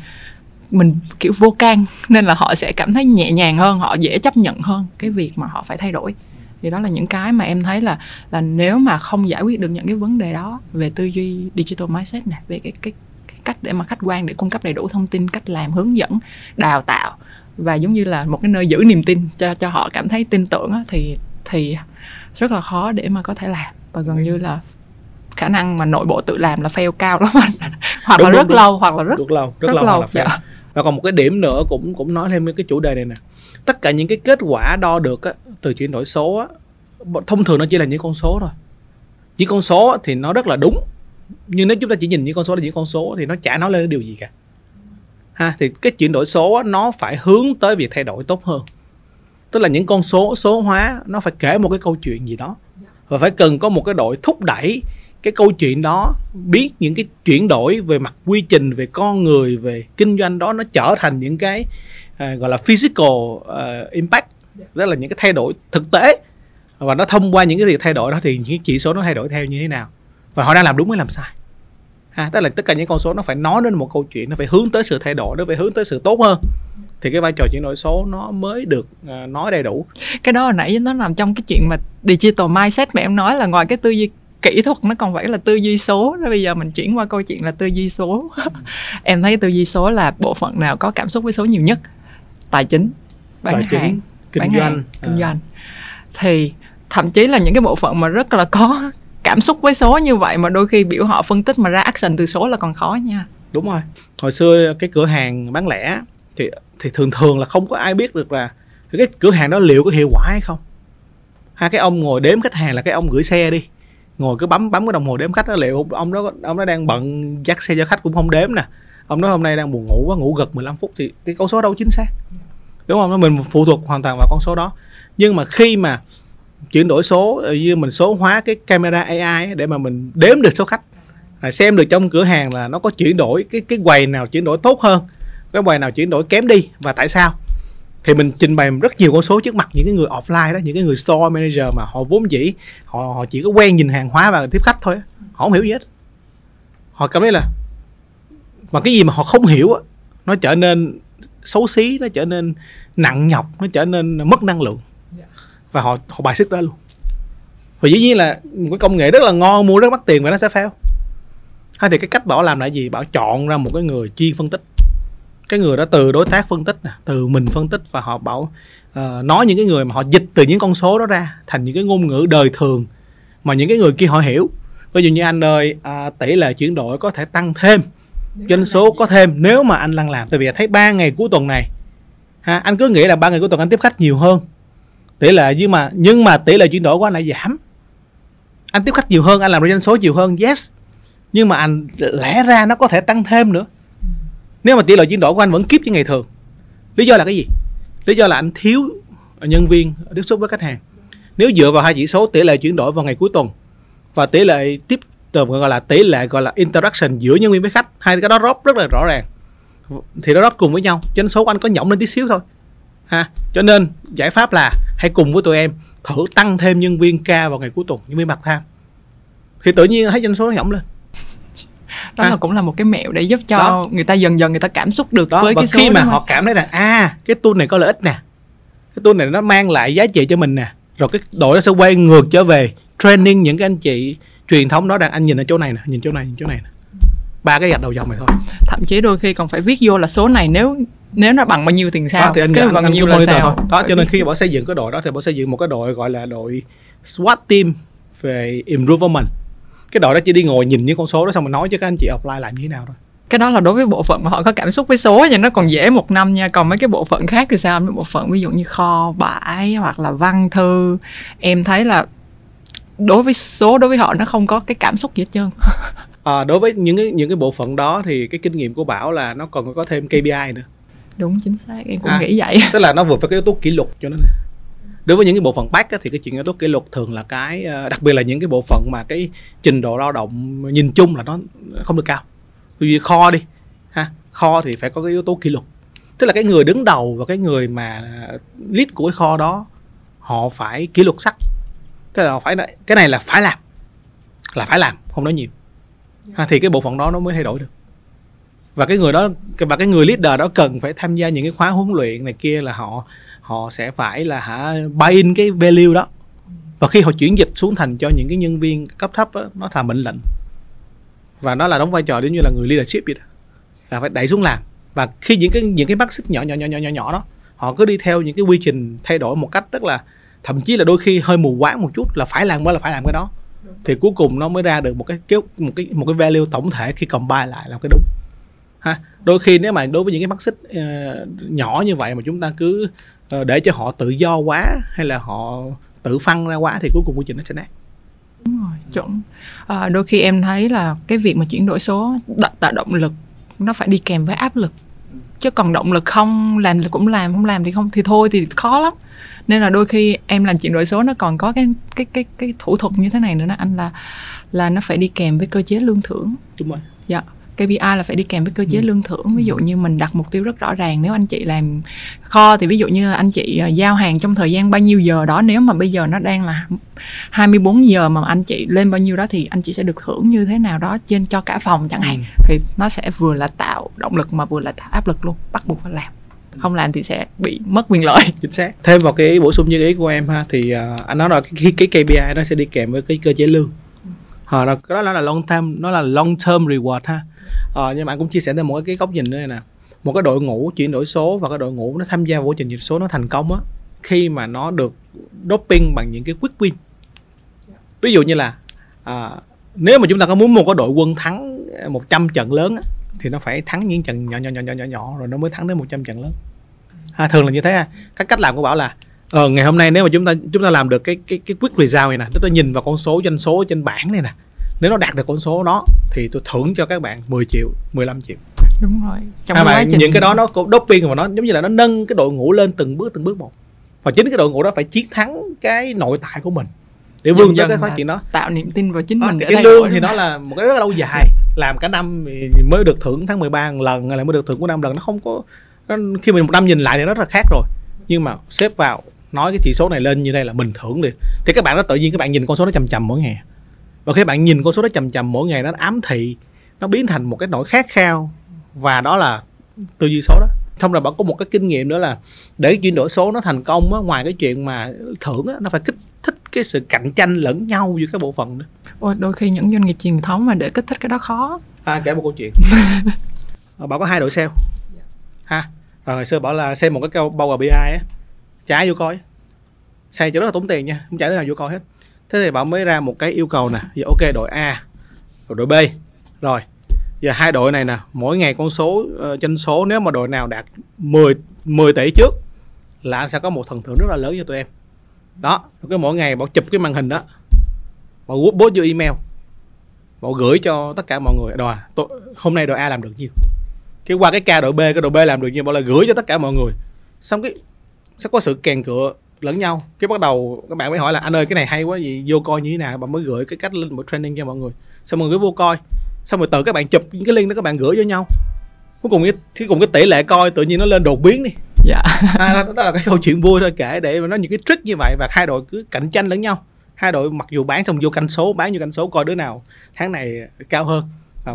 S1: mình kiểu vô can nên là họ sẽ cảm thấy nhẹ nhàng hơn họ dễ chấp nhận hơn cái việc mà họ phải thay đổi. Thì đó là những cái mà em thấy là là nếu mà không giải quyết được những cái vấn đề đó về tư duy digital mindset này về cái cái, cái cách để mà khách quan để cung cấp đầy đủ thông tin cách làm hướng dẫn đào tạo và giống như là một cái nơi giữ niềm tin cho cho họ cảm thấy tin tưởng á, thì thì rất là khó để mà có thể làm. Và gần như là khả năng mà nội bộ tự làm là fail cao lắm hoặc đúng, là đúng, rất đúng. lâu hoặc là rất
S2: rất lâu rất, rất lâu, lâu là dạ. và còn một cái điểm nữa cũng cũng nói thêm cái chủ đề này nè. Tất cả những cái kết quả đo được á, từ chuyển đổi số á, thông thường nó chỉ là những con số thôi. Những con số thì nó rất là đúng. Nhưng nếu chúng ta chỉ nhìn những con số là những con số thì nó chả nói lên điều gì cả ha thì cái chuyển đổi số nó phải hướng tới việc thay đổi tốt hơn. Tức là những con số số hóa nó phải kể một cái câu chuyện gì đó. Và phải cần có một cái đội thúc đẩy cái câu chuyện đó biết những cái chuyển đổi về mặt quy trình về con người về kinh doanh đó nó trở thành những cái uh, gọi là physical uh, impact. Đó là những cái thay đổi thực tế. Và nó thông qua những cái việc thay đổi đó thì những chỉ số nó thay đổi theo như thế nào. Và họ đang làm đúng hay làm sai ha tức là tất cả những con số nó phải nói đến một câu chuyện nó phải hướng tới sự thay đổi nó phải hướng tới sự tốt hơn. Thì cái vai trò chuyển đổi số nó mới được uh, nói đầy đủ.
S1: Cái đó hồi nãy nó nằm trong cái chuyện mà digital mindset mà em nói là ngoài cái tư duy kỹ thuật nó còn phải là tư duy số. Đó bây giờ mình chuyển qua câu chuyện là tư duy số. Em thấy tư duy số là bộ phận nào có cảm xúc với số nhiều nhất? Tài chính
S2: bán tài hàng chính, kinh bán doanh hàng,
S1: kinh à. doanh. Thì thậm chí là những cái bộ phận mà rất là có cảm xúc với số như vậy mà đôi khi biểu họ phân tích mà ra action từ số là còn khó nha.
S2: Đúng rồi. Hồi xưa cái cửa hàng bán lẻ thì thì thường thường là không có ai biết được là cái cửa hàng đó liệu có hiệu quả hay không. Hai cái ông ngồi đếm khách hàng là cái ông gửi xe đi. Ngồi cứ bấm bấm cái đồng hồ đếm khách đó, liệu ông đó ông đó đang bận dắt xe cho khách cũng không đếm nè. Ông nói hôm nay đang buồn ngủ quá, ngủ gật 15 phút thì cái con số đâu chính xác. Đúng không? Mình phụ thuộc hoàn toàn vào con số đó. Nhưng mà khi mà chuyển đổi số ờ, như mình số hóa cái camera AI để mà mình đếm được số khách. Xem được trong cửa hàng là nó có chuyển đổi, cái cái quầy nào chuyển đổi tốt hơn, cái quầy nào chuyển đổi kém đi và tại sao. Thì mình trình bày rất nhiều con số trước mặt những cái người offline đó, những cái người store manager mà họ vốn dĩ, họ họ chỉ có quen nhìn hàng hóa và tiếp khách thôi họ không hiểu gì hết. Họ cảm thấy là, mà cái gì mà họ không hiểu nó trở nên xấu xí, nó trở nên nặng nhọc, nó trở nên mất năng lượng và họ họ bài xích đó luôn. Và dĩ nhiên là một cái công nghệ rất là ngon mua rất mắc tiền và nó sẽ fail. Hay thì cái cách bảo làm là gì? Bảo chọn ra một cái người chuyên phân tích. Cái người đó từ đối tác phân tích nè từ mình phân tích và họ bảo uh, nói những cái người mà họ dịch từ những con số đó ra thành những cái ngôn ngữ đời thường mà những cái người kia họ hiểu. Ví dụ như anh ơi uh, tỷ lệ chuyển đổi có thể tăng thêm doanh số có thêm nếu mà anh đang làm. Tại vì thấy ba ngày cuối tuần này ha anh cứ nghĩ là ba ngày cuối tuần anh tiếp khách nhiều hơn tỷ lệ, nhưng mà nhưng mà tỷ lệ chuyển đổi của anh lại giảm. Anh tiếp khách nhiều hơn, anh làm ra doanh số nhiều hơn, yes. Nhưng mà anh lẽ ra nó có thể tăng thêm nữa. Nếu mà tỷ lệ chuyển đổi của anh vẫn kiếp như ngày thường, lý do là cái gì? Lý do là anh thiếu nhân viên tiếp xúc với khách hàng. Nếu dựa vào hai chỉ số tỷ lệ chuyển đổi vào ngày cuối tuần và tỷ lệ tiếp gọi là tỷ lệ, gọi là interaction giữa nhân viên với khách, hai cái đó rót rất là rõ ràng. Thì nó drop cùng với nhau, doanh số của anh có nhỏng lên tí xíu thôi ha? Cho nên giải pháp là hãy cùng với tụi em thử tăng thêm nhân viên ca vào ngày cuối tuần nhân viên mặt tham thì tự nhiên thấy doanh số nó nhỏng lên.
S1: Đó à. là cũng là một cái mẹo để giúp cho đó. người ta dần dần người ta cảm xúc được
S2: đó.
S1: với
S2: và
S1: cái số
S2: khi mà họ cảm thấy là à cái tool này có lợi ích nè. Cái tool này nó mang lại giá trị cho mình nè. Rồi cái đội nó sẽ quay ngược trở về training những cái anh chị truyền thống đó rằng anh nhìn ở chỗ này nè nhìn chỗ này nhìn chỗ này nè. Ba cái gạch đầu dòng này thôi.
S1: Thậm chí đôi khi còn phải viết vô là số này nếu nếu nó bằng bao nhiêu tiền sao?
S2: Đó, thì anh,
S1: cái
S2: anh,
S1: bằng
S2: anh
S1: nhiêu
S2: là
S1: sao?
S2: thôi. đó cho nên khi bỏ xây dựng cái đội đó thì bỏ xây dựng một cái đội gọi là đội SWAT team về improvement. Cái đội đó chỉ đi ngồi nhìn những con số đó xong rồi nói cho các anh chị apply lại như thế nào thôi.
S1: Cái đó là đối với bộ phận mà họ có cảm xúc với số thì nó còn dễ một năm nha. Còn mấy cái bộ phận khác thì sao? Mấy bộ phận ví dụ như kho bãi hoặc là văn thư. Em thấy là đối với số đối với họ nó không có cái cảm xúc gì hết trơn.
S2: À, đối với những cái những cái bộ phận đó thì cái kinh nghiệm của bảo là nó còn có thêm KPI nữa
S1: đúng chính xác em cũng à, nghĩ vậy.
S2: Tức là nó vượt phải cái yếu tố kỷ luật cho nên đối với những cái bộ phận back á, thì cái chuyện yếu tố kỷ luật thường là cái ờ, đặc biệt là những cái bộ phận mà cái trình độ lao động nhìn chung là nó không được cao. Vì kho đi ha kho thì phải có cái yếu tố kỷ luật. Tức là cái người đứng đầu và cái người mà lead của cái kho đó họ phải kỷ luật sắc. Tức là họ phải cái này là phải làm là phải làm không nói nhiều. Ha, thì cái bộ phận đó nó mới thay đổi được và cái người đó và cái người leader đó cần phải tham gia những cái khóa huấn luyện này kia là họ họ sẽ phải là hả buy in cái value đó. Và khi họ chuyển dịch xuống thành cho những cái nhân viên cấp thấp đó, nó thà mệnh lệnh. Và nó là đóng vai trò giống như là người leadership vậy đó. Là phải đẩy xuống làm. Và khi những cái những cái mắt xích nhỏ nhỏ nhỏ nhỏ nhỏ nhỏ đó họ cứ đi theo những cái quy trình thay đổi một cách rất là thậm chí là đôi khi hơi mù quáng một chút là phải làm mới là phải làm cái đó. Thì cuối cùng nó mới ra được một cái một cái một cái value tổng thể khi combine lại là cái đúng ha? Đôi khi nếu mà đối với những cái mắt xích uh, nhỏ như vậy mà chúng ta cứ uh, để cho họ tự do quá hay là họ tự phân ra quá thì cuối cùng quy trình nó sẽ nát.
S1: Đúng rồi chuẩn. À, đôi khi em thấy là cái việc mà chuyển đổi số tạo động lực nó phải đi kèm với áp lực. Chứ còn động lực không làm thì cũng làm không làm thì không thì thôi thì khó lắm. Nên là đôi khi em làm chuyển đổi số nó còn có cái cái cái cái thủ thuật như thế này nữa nè anh là là nó phải đi kèm với cơ chế lương thưởng.
S2: Đúng rồi.
S1: Dạ KPI là phải đi kèm với cơ chế ừ. lương thưởng. Ví dụ như mình đặt mục tiêu rất rõ ràng nếu anh chị làm kho thì ví dụ như anh chị ờ, giao hàng trong thời gian bao nhiêu giờ đó nếu mà bây giờ nó đang là 24 giờ mà anh chị lên bao nhiêu đó thì anh chị sẽ được thưởng như thế nào đó trên cho cả phòng chẳng hạn. Ừ. thì nó sẽ vừa là tạo động lực mà vừa là tạo áp lực luôn bắt buộc phải làm. Không làm thì sẽ bị mất quyền lợi.
S2: Chính xác. Thêm vào cái bổ sung như ý của em ha thì uh, anh nói là cái, cái KPI nó sẽ đi kèm với cái cơ chế lương. À, đó, đó là long term nó là long term reward ha à, nhưng mà anh cũng chia sẻ thêm một cái góc nhìn nữa này nè. Một cái đội ngũ chuyển đổi số và cái đội ngũ nó tham gia vô quá trình chuyển số nó thành công á khi mà nó được doping bằng những cái quick win. Ví dụ như là à, nếu mà chúng ta có muốn một cái đội quân thắng 100 trận lớn á, thì nó phải thắng những trận nhỏ nhỏ nhỏ nhỏ nhỏ nhỏ rồi nó mới thắng đến 100 trận lớn. À, thường là như thế các cách làm của bảo là ờ, ngày hôm nay nếu mà chúng ta chúng ta làm được cái cái cái quick result này nè tức là nhìn vào con số doanh số trên bảng này nè nếu nó đạt được con số đó thì tôi thưởng cho các bạn 10 triệu 15 triệu.
S1: Đúng rồi.
S2: Trong à, mà trình... những cái đó nó cũng doping và nó giống như là nó nâng cái đội ngũ lên từng bước từng bước một. Và chính cái đội ngũ đó phải chiến thắng cái nội tại của mình để vươn tới cái phát triển đó.
S1: Tạo niềm tin vào chính à, mình
S2: để cái lương thì nó là một cái rất là lâu dài. Làm cả năm mới được thưởng tháng 13 một lần là mới được thưởng của năm lần. Nó không có nó, khi mình một năm nhìn lại thì nó rất là khác rồi. Nhưng mà xếp vào nói cái chỉ số này lên như đây là mình thưởng liền thì các bạn đó tự nhiên các bạn nhìn con số nó chầm chầm mỗi ngày và khi bạn nhìn con số đó chầm chầm mỗi ngày nó ám thị nó biến thành một cái nỗi khát khao. Và đó là tư duy số đó. Xong rồi bạn có một cái kinh nghiệm nữa là để chuyển đổi số nó thành công á, ngoài cái chuyện mà thưởng á, nó phải kích thích cái sự cạnh tranh lẫn nhau giữa các bộ phận nữa
S1: Ôi, đôi khi những doanh nghiệp truyền thống mà để kích thích cái đó khó.
S2: À kể một câu chuyện. Bảo có hai đội sale. Ha rồi hồi xưa bảo là xem một cái câu bao BI á. Trả vô coi. Xe cho rất là tốn tiền nha không trả đứa nào vô coi hết thế thì bảo mới ra một cái yêu cầu nè. Giờ ok đội A rồi đội B. Rồi giờ hai đội này nè mỗi ngày con số uh, doanh số nếu mà đội nào đạt 10 10 tỷ trước là anh sẽ có một phần thưởng rất là lớn cho tụi em. Đó cái mỗi ngày bảo chụp cái màn hình đó bảo post vô email bảo gửi cho tất cả mọi người. Rồi hôm nay đội A làm được nhiêu? Cái qua cái ca đội B cái đội B làm được nhiêu bảo là gửi cho tất cả mọi người. Xong cái sẽ có sự kèn cựa lẫn nhau. Cái bắt đầu các bạn mới hỏi là anh ơi cái này hay quá gì vô coi như thế nào? Bạn mới gửi cái cách lên một training cho mọi người. Xong mọi người vô coi. Xong rồi từ các bạn chụp những cái link đó các bạn gửi cho nhau. Cuối cùng cái cuối cùng cái tỷ lệ coi tự nhiên nó lên đột biến đi.
S1: Dạ.
S2: À, đó, đó là cái câu chuyện vui thôi kể để mà nói những cái trick như vậy và hai đội cứ cạnh tranh lẫn nhau. Hai đội mặc dù bán xong vô canh số bán vô canh số coi đứa nào tháng này cao hơn. À,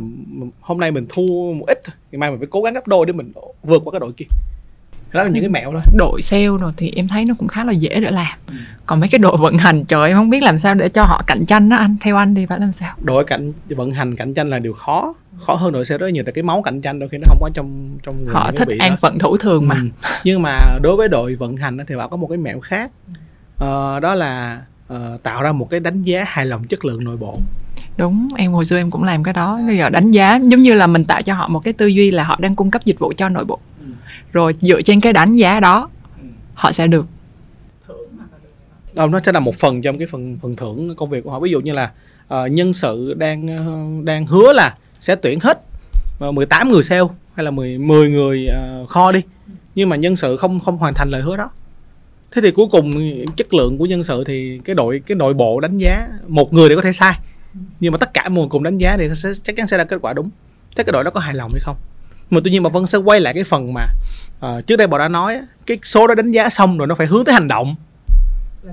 S2: hôm nay mình thu một ít ngày mai mình phải cố gắng gấp đôi để mình vượt qua cái đội kia đó là những cái mẹo thôi.
S1: đội sale rồi thì em thấy nó cũng khá là dễ để làm. Còn mấy cái đội vận hành trời em không biết làm sao để cho họ cạnh tranh đó anh. Theo anh đi phải làm sao?
S2: Đội cạnh vận hành cạnh tranh là điều khó. Khó hơn đội sale rất nhiều tại cái máu cạnh tranh đôi khi nó không có trong trong người
S1: họ thích an
S2: đó.
S1: phận thủ thường mà.
S2: Ừ. nhưng mà đối với đội vận hành thì bảo có một cái mẹo khác. Ờ, đó là ờ, tạo ra một cái đánh giá hài lòng chất lượng nội bộ.
S1: Đúng em hồi xưa em cũng làm cái đó. Bây giờ đánh giá giống như là mình tạo cho họ một cái tư duy là họ đang cung cấp dịch vụ cho nội bộ rồi dựa trên cái đánh giá đó họ sẽ được.
S2: Đâu, nó sẽ là một phần trong cái phần phần thưởng công việc của họ. Ví dụ như là uh, nhân sự đang uh, đang hứa là sẽ tuyển hết ờ, 18 người sale hay là 10 10 người uh, kho đi. Nhưng mà nhân sự không không hoàn thành lời hứa đó. Thế thì cuối cùng chất lượng của nhân sự thì cái đội cái nội bộ đánh giá một người để có thể sai. Nhưng mà tất cả mọi người cùng đánh giá thì sẽ, chắc chắn sẽ ra kết quả đúng. Thế cái đội đó có hài lòng hay không? Mà tuy nhiên mà vẫn sẽ quay lại cái phần mà ờ, trước đây bọn đã nói cái số đó đánh giá xong rồi nó phải hướng tới hành động.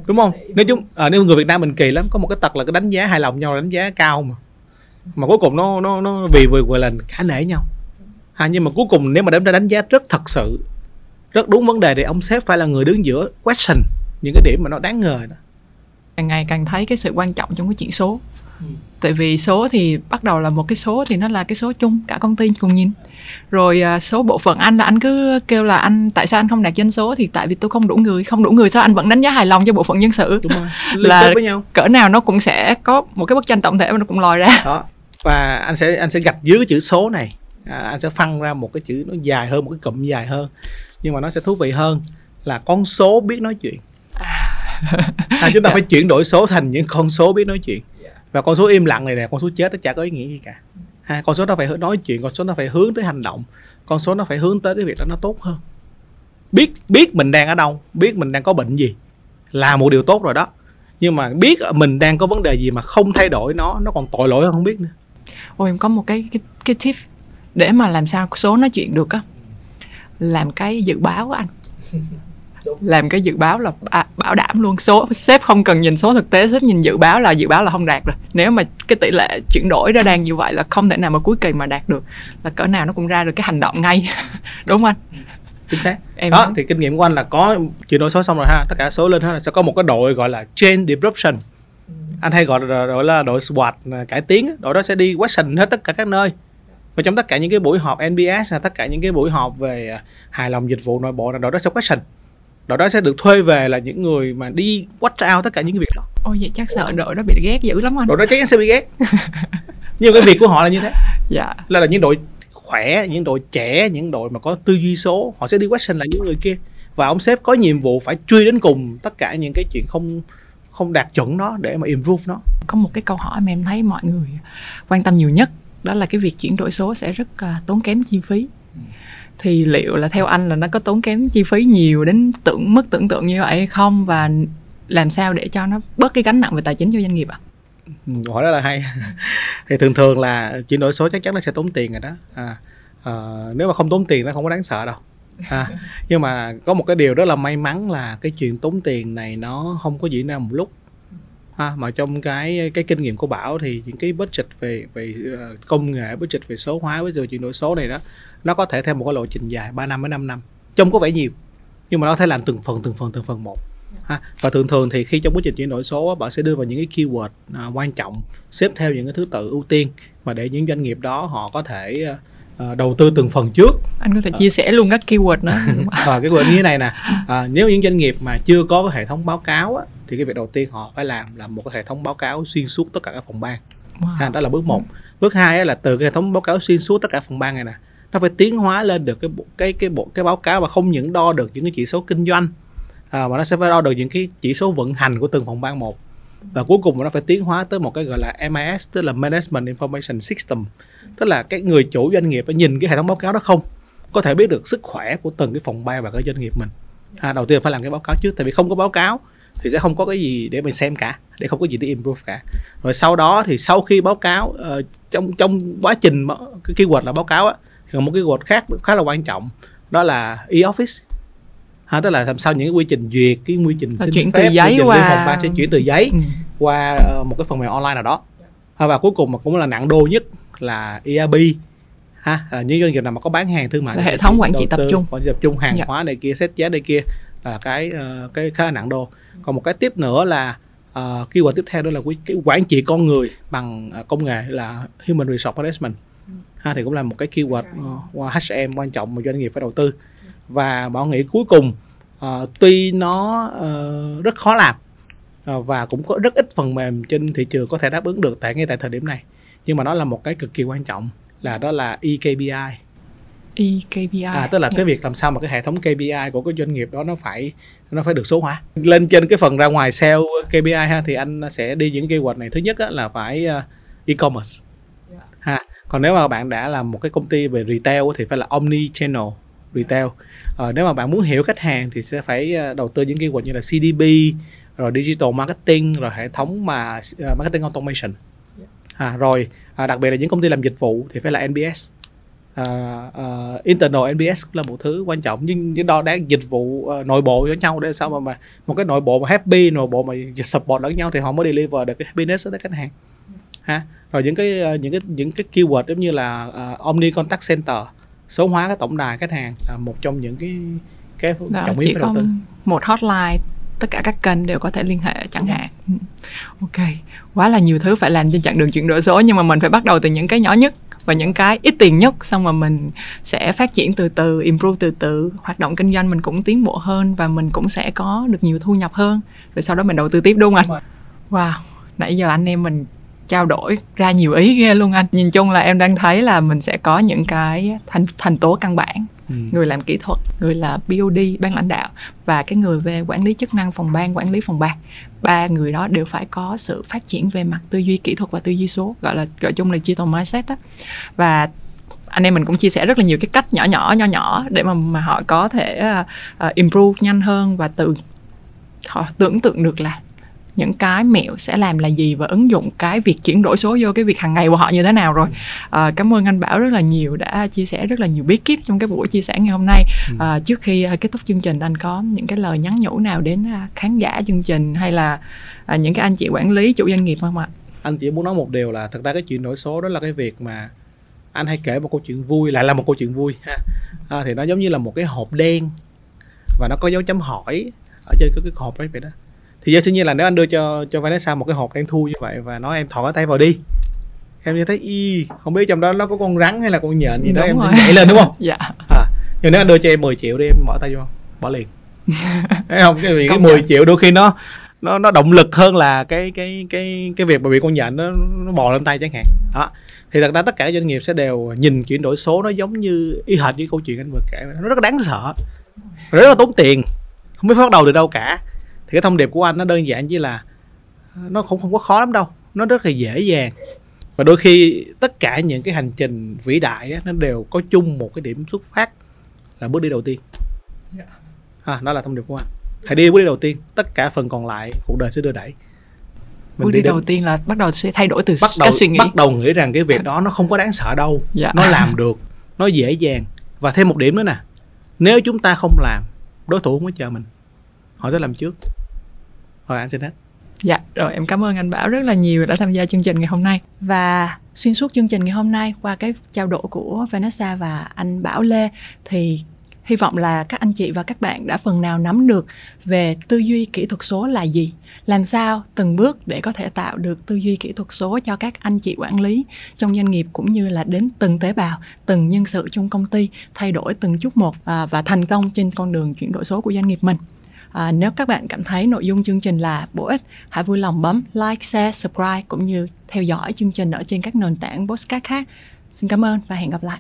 S2: Đúng không? nếu chúng à, nếu người Việt Nam mình kỳ lắm có một cái tật là cái đánh giá hài lòng nhau là đánh giá cao mà. Mà cuối cùng nó nó nó vì vừa gọi là cả nể nhau. Ha nhưng mà cuối cùng nếu mà đem ra đánh giá rất thật sự rất đúng vấn đề thì ông sếp phải là người đứng giữa question những cái điểm mà nó đáng ngờ đó.
S1: Càng ngày càng thấy cái sự quan trọng trong cái chỉ số.
S2: Ừ.
S1: tại vì số thì bắt đầu là một cái số thì nó là cái số chung cả công ty cùng nhìn. Rồi à, số bộ phận anh là anh cứ kêu là anh tại sao anh không đạt doanh số? Thì tại vì tôi không đủ người không đủ người sao anh vẫn đánh giá hài lòng cho bộ phận nhân sự?
S2: Đúng rồi.
S1: Là-
S2: với nhau.
S1: cỡ nào nó cũng sẽ có một cái bức tranh tổng thể mà nó cũng lòi ra.
S2: Đó. Và anh sẽ anh sẽ gạch dưới cái chữ số này. À, anh sẽ phân ra một cái chữ nó dài hơn một cái cụm dài hơn. Nhưng mà nó sẽ thú vị hơn là con số biết nói chuyện. À, chúng ta phải chuyển đổi số thành những con số biết nói chuyện và con số im lặng này nè con số chết nó chả có ý nghĩa gì cả. Ha, con số nó phải hướng- nói chuyện con số nó phải hướng tới hành động. Con số nó phải hướng tới cái việc đó nó tốt hơn. Biết biết mình đang ở đâu biết mình đang có bệnh gì là một điều tốt rồi đó. Nhưng mà biết mình đang có vấn đề gì mà không thay đổi nó nó còn tội lỗi hơn không biết nữa.
S1: Ôi em có một cái cái, cái tip để mà làm sao số nói chuyện được á. Làm cái dự báo á anh làm cái dự báo là à, bảo đảm luôn số sếp không cần nhìn số thực tế sếp nhìn dự báo là dự báo là không đạt rồi. Nếu mà cái tỷ lệ chuyển đổi nó đang như vậy là không thể nào mà cuối kỳ mà đạt được là cỡ nào nó cũng ra được cái hành động ngay. Đúng không anh?
S2: Chính xác.
S1: Em
S2: đó
S1: thấy-
S2: thì kinh nghiệm của anh là có chuyển đổi số xong rồi ha tất cả số lên hết là sẽ có một cái đội gọi là chain disruption. Anh hay gọi là đội là đội SWAT à, cải tiến đội đó sẽ đi question hết tất cả các nơi. Và trong tất cả những cái buổi họp NBS tất cả những cái buổi họp về à, hài lòng dịch vụ nội bộ là đội đó sẽ question đội đó sẽ được thuê về là những người mà đi watch out tất cả những cái việc đó.
S1: Ôi vậy chắc sợ đội đó bị ghét dữ lắm anh.
S2: Đội đó chắc chắn sẽ bị ghét. Nhưng cái việc của họ là như thế.
S1: Dạ.
S2: Là, là những đội khỏe những đội trẻ những đội mà có tư duy số họ sẽ đi question lại những người kia. Và ông sếp có nhiệm vụ phải truy đến cùng tất cả những cái chuyện không không đạt chuẩn đó để mà improve nó.
S1: Có một cái câu hỏi mà em thấy mọi người quan tâm nhiều nhất đó là cái việc chuyển đổi số sẽ rất là tốn kém chi phí thì liệu là theo anh là nó có tốn kém chi phí nhiều đến tưởng mức tưởng tượng như vậy hay không? Và làm sao để cho nó bớt cái gánh nặng về tài chính cho doanh nghiệp ạ?
S2: À? hỏi rất là hay. Thì thường thường là chuyển đổi số chắc chắn nó sẽ tốn tiền rồi đó. À, à, nếu mà không tốn tiền nó không có đáng sợ đâu. À, nhưng mà có một cái điều rất là may mắn là cái chuyện tốn tiền này nó không có diễn ra một lúc ha, mà trong cái cái kinh nghiệm của bảo thì những cái budget về về ờ, công nghệ budget về số hóa với chuyển đổi số này đó nó có thể theo một cái lộ trình dài 3 năm đến 5 năm. Trông có vẻ nhiều nhưng mà nó có thể làm từng phần từng phần từng phần một. Ha. và thường thường thì khi trong quá trình chuyển đổi số bạn sẽ đưa vào những cái keyword à, quan trọng xếp theo những cái thứ tự ưu tiên mà để những doanh nghiệp đó họ có thể ờ, đầu tư từng phần trước.
S1: Anh có thể chia sẻ luôn các keyword nữa
S2: à, cái word như thế này nè. À, nếu những doanh nghiệp mà chưa có cái hệ thống báo cáo á, thì cái việc đầu tiên họ phải làm là một cái hệ thống báo cáo xuyên suốt tất cả các phòng ban.
S1: Wow.
S2: đó là bước một. Bước hai là từ cái hệ thống báo cáo xuyên suốt tất cả phòng ban này nè nó phải tiến hóa lên được cái bộ cái cái bộ cái báo cáo mà không những đo được những cái chỉ số kinh doanh à, mà nó sẽ phải đo được những cái chỉ số vận hành của từng phòng ban một. Và cuối cùng nó phải tiến hóa tới một cái gọi là MIS tức là Management Information System. Tức là cái người chủ doanh nghiệp phải nhìn cái hệ thống báo cáo đó không có thể biết được sức khỏe của từng cái phòng ban và cái doanh nghiệp mình. À, đầu tiên phải làm cái báo cáo trước tại vì không có báo cáo thì sẽ không có cái gì để mình xem cả để không có gì để improve cả rồi sau đó thì sau khi báo cáo ờ, trong trong quá trình cái keyword là báo cáo á còn một cái keyword khác khá là quan trọng đó là e-office ha, tức là làm sao những cái quy trình duyệt cái quy trình xin
S1: chuyển
S2: phép
S1: từ giấy
S2: quy trình
S1: qua-
S2: phòng ban sẽ chuyển từ giấy
S1: Ừ.
S2: qua ờ, một cái phần mềm online nào đó và cuối cùng mà cũng là nặng đô nhất là ERP ha à, những doanh nghiệp nào mà có bán hàng thương mại thì
S1: hệ thống quản trị tập trung.
S2: quản trị tập trung hàng
S1: Dạ.
S2: hóa này kia xét giá này kia là cái ờ, cái khá là nặng đô. Còn một cái tiếp nữa là uh, keyword tiếp theo đó là cái quản trị con người bằng ờ, công nghệ là human resource management. Ha thì cũng là một cái keyword uh, HCM quan trọng mà doanh nghiệp phải đầu tư. Và bảo nghĩ cuối cùng ờ, tuy nó ờ, rất khó làm ờ, và cũng có rất ít phần mềm trên thị trường có thể đáp ứng được tại ngay tại thời điểm này nhưng mà nó là một cái cực kỳ quan trọng là đó là E EKPI à tức là cái việc làm sao mà cái hệ thống KPI của cái doanh nghiệp đó nó phải nó phải được số hóa. Lên trên cái phần ra ngoài sale KPI ha thì anh sẽ đi những keyword này. Thứ nhất á, là phải ờ, e-commerce. Ha còn nếu mà bạn đã là một cái công ty về retail thì phải là omni channel retail. Ờ, nếu mà bạn muốn hiểu khách hàng thì sẽ phải ờ, đầu tư những keyword như là CDP rồi digital marketing rồi hệ thống mà marketing automation. À, rồi à, đặc biệt là những công ty làm dịch vụ thì phải là NPS à, internal NPS là một thứ quan trọng nhưng những đo đạc dịch vụ ờ, nội bộ với nhau để sao mà, mà một cái nội bộ mà happy nội bộ mà support lẫn nhau thì họ mới deliver được cái happiness tới khách hàng. Ha? Rồi những cái ờ, những cái những cái keyword giống như là ờ, omni contact center số hóa cái tổng đài khách hàng là một trong những cái cái
S1: Đó,
S2: trọng yếu đầu tư.
S1: một hotline tất cả các kênh đều có thể liên hệ chẳng hạn. Ừ. ok quá là nhiều thứ phải làm trên chặng đường chuyển đổi số nhưng mà mình phải bắt đầu từ những cái nhỏ nhất và những cái ít tiền nhất xong mà mình sẽ phát triển từ từ improve từ từ hoạt động kinh doanh mình cũng tiến bộ hơn và mình cũng sẽ có được nhiều thu nhập hơn. Rồi sau đó mình đầu tư tiếp đúng không anh? Wow nãy giờ anh em mình trao đổi ra nhiều ý ghê luôn anh. Nhìn chung là em đang thấy là mình sẽ có những cái thành thành tố căn bản.
S2: Ừ.
S1: người làm kỹ thuật người là BOD ban lãnh đạo và cái người về quản lý chức năng phòng ban quản lý phòng ban. Ba người đó đều phải có sự phát triển về mặt tư duy kỹ thuật và tư duy số gọi là gọi chung là digital mindset đó. Và anh em mình cũng chia sẻ rất là nhiều cái cách nhỏ nhỏ nhỏ nhỏ để mà mà họ có thể uh, improve nhanh hơn và tự họ tưởng tượng được là những cái mẹo sẽ làm là gì và ứng dụng cái việc chuyển đổi số vô cái việc hàng ngày của họ như thế nào rồi. À, cảm ơn anh Bảo rất là nhiều đã chia sẻ rất là nhiều bí kíp trong cái buổi chia sẻ ngày hôm nay. À, trước khi à, kết thúc chương trình anh có những cái lời nhắn nhủ nào đến khán giả chương trình hay là những cái anh chị quản lý chủ doanh nghiệp không ạ?
S2: Anh chỉ muốn nói một điều là thật ra cái chuyển đổi số đó là cái việc mà anh hay kể một câu chuyện vui lại là một câu chuyện vui ha. À, thì nó giống như là một cái hộp đen và nó có dấu chấm hỏi ở trên cái, cái hộp đấy vậy đó thì do dĩ nhiên là nếu anh đưa cho cho Vanessa một cái hộp đen thui như vậy và nói em thò cái tay vào đi. Em như thấy y không biết trong đó nó có con rắn hay là con nhện gì đó
S1: Đúng
S2: em
S1: rồi.
S2: nhảy lên đúng không?
S1: Dạ.
S2: À, nhưng nếu anh đưa cho em 10 triệu đi em bỏ tay vô bỏ liền. Thấy không? Cái vì cái
S1: Công
S2: 10
S1: nhận.
S2: triệu đôi khi nó nó nó động lực hơn là cái cái cái cái việc mà bị con nhện nó nó bò lên tay chẳng hạn. Đó. Thì thật ra tất cả doanh nghiệp sẽ đều nhìn chuyển đổi số nó giống như y hệt như câu chuyện anh vừa kể nó rất là đáng sợ rất là tốn tiền không biết bắt đầu từ đâu cả thì cái thông điệp của anh nó đơn giản chỉ là nó không không có khó lắm đâu nó rất là dễ dàng. Và đôi khi tất cả những cái hành trình vĩ đại á, nó đều có chung một cái điểm xuất phát là bước đi đầu tiên. À, đó là thông điệp của anh. Hãy đi bước đi đầu tiên tất cả phần còn lại cuộc đời sẽ đưa đẩy. Mình
S1: bước đi
S2: đến-
S1: đầu tiên là bắt đầu sẽ thay đổi từ
S2: bắt đầu
S1: cái suy nghĩ.
S2: bắt đầu nghĩ rằng cái việc đó nó không có đáng sợ đâu
S1: dạ.
S2: nó làm được nó dễ dàng. Và thêm một điểm nữa nè nếu chúng ta không làm đối thủ không có chờ mình họ sẽ làm trước rồi anh xin hết
S1: Dạ, rồi em cảm ơn anh Bảo rất là nhiều đã tham gia chương trình ngày hôm nay. Và xuyên suốt chương trình ngày hôm nay qua cái trao đổi của Vanessa và anh Bảo Lê thì hy vọng là các anh chị và các bạn đã phần nào nắm được về tư duy kỹ thuật số là gì, làm sao từng bước để có thể tạo được tư duy kỹ thuật số cho các anh chị quản lý trong doanh nghiệp cũng như là đến từng tế bào, từng nhân sự trong công ty thay đổi từng chút một à, và thành công trên con đường chuyển đổi số của doanh nghiệp mình. À, nếu các bạn cảm thấy nội dung chương trình là bổ ích, hãy vui lòng bấm like, share, subscribe cũng như theo dõi chương trình ở trên các nền tảng podcast khác. Xin cảm ơn và hẹn gặp lại.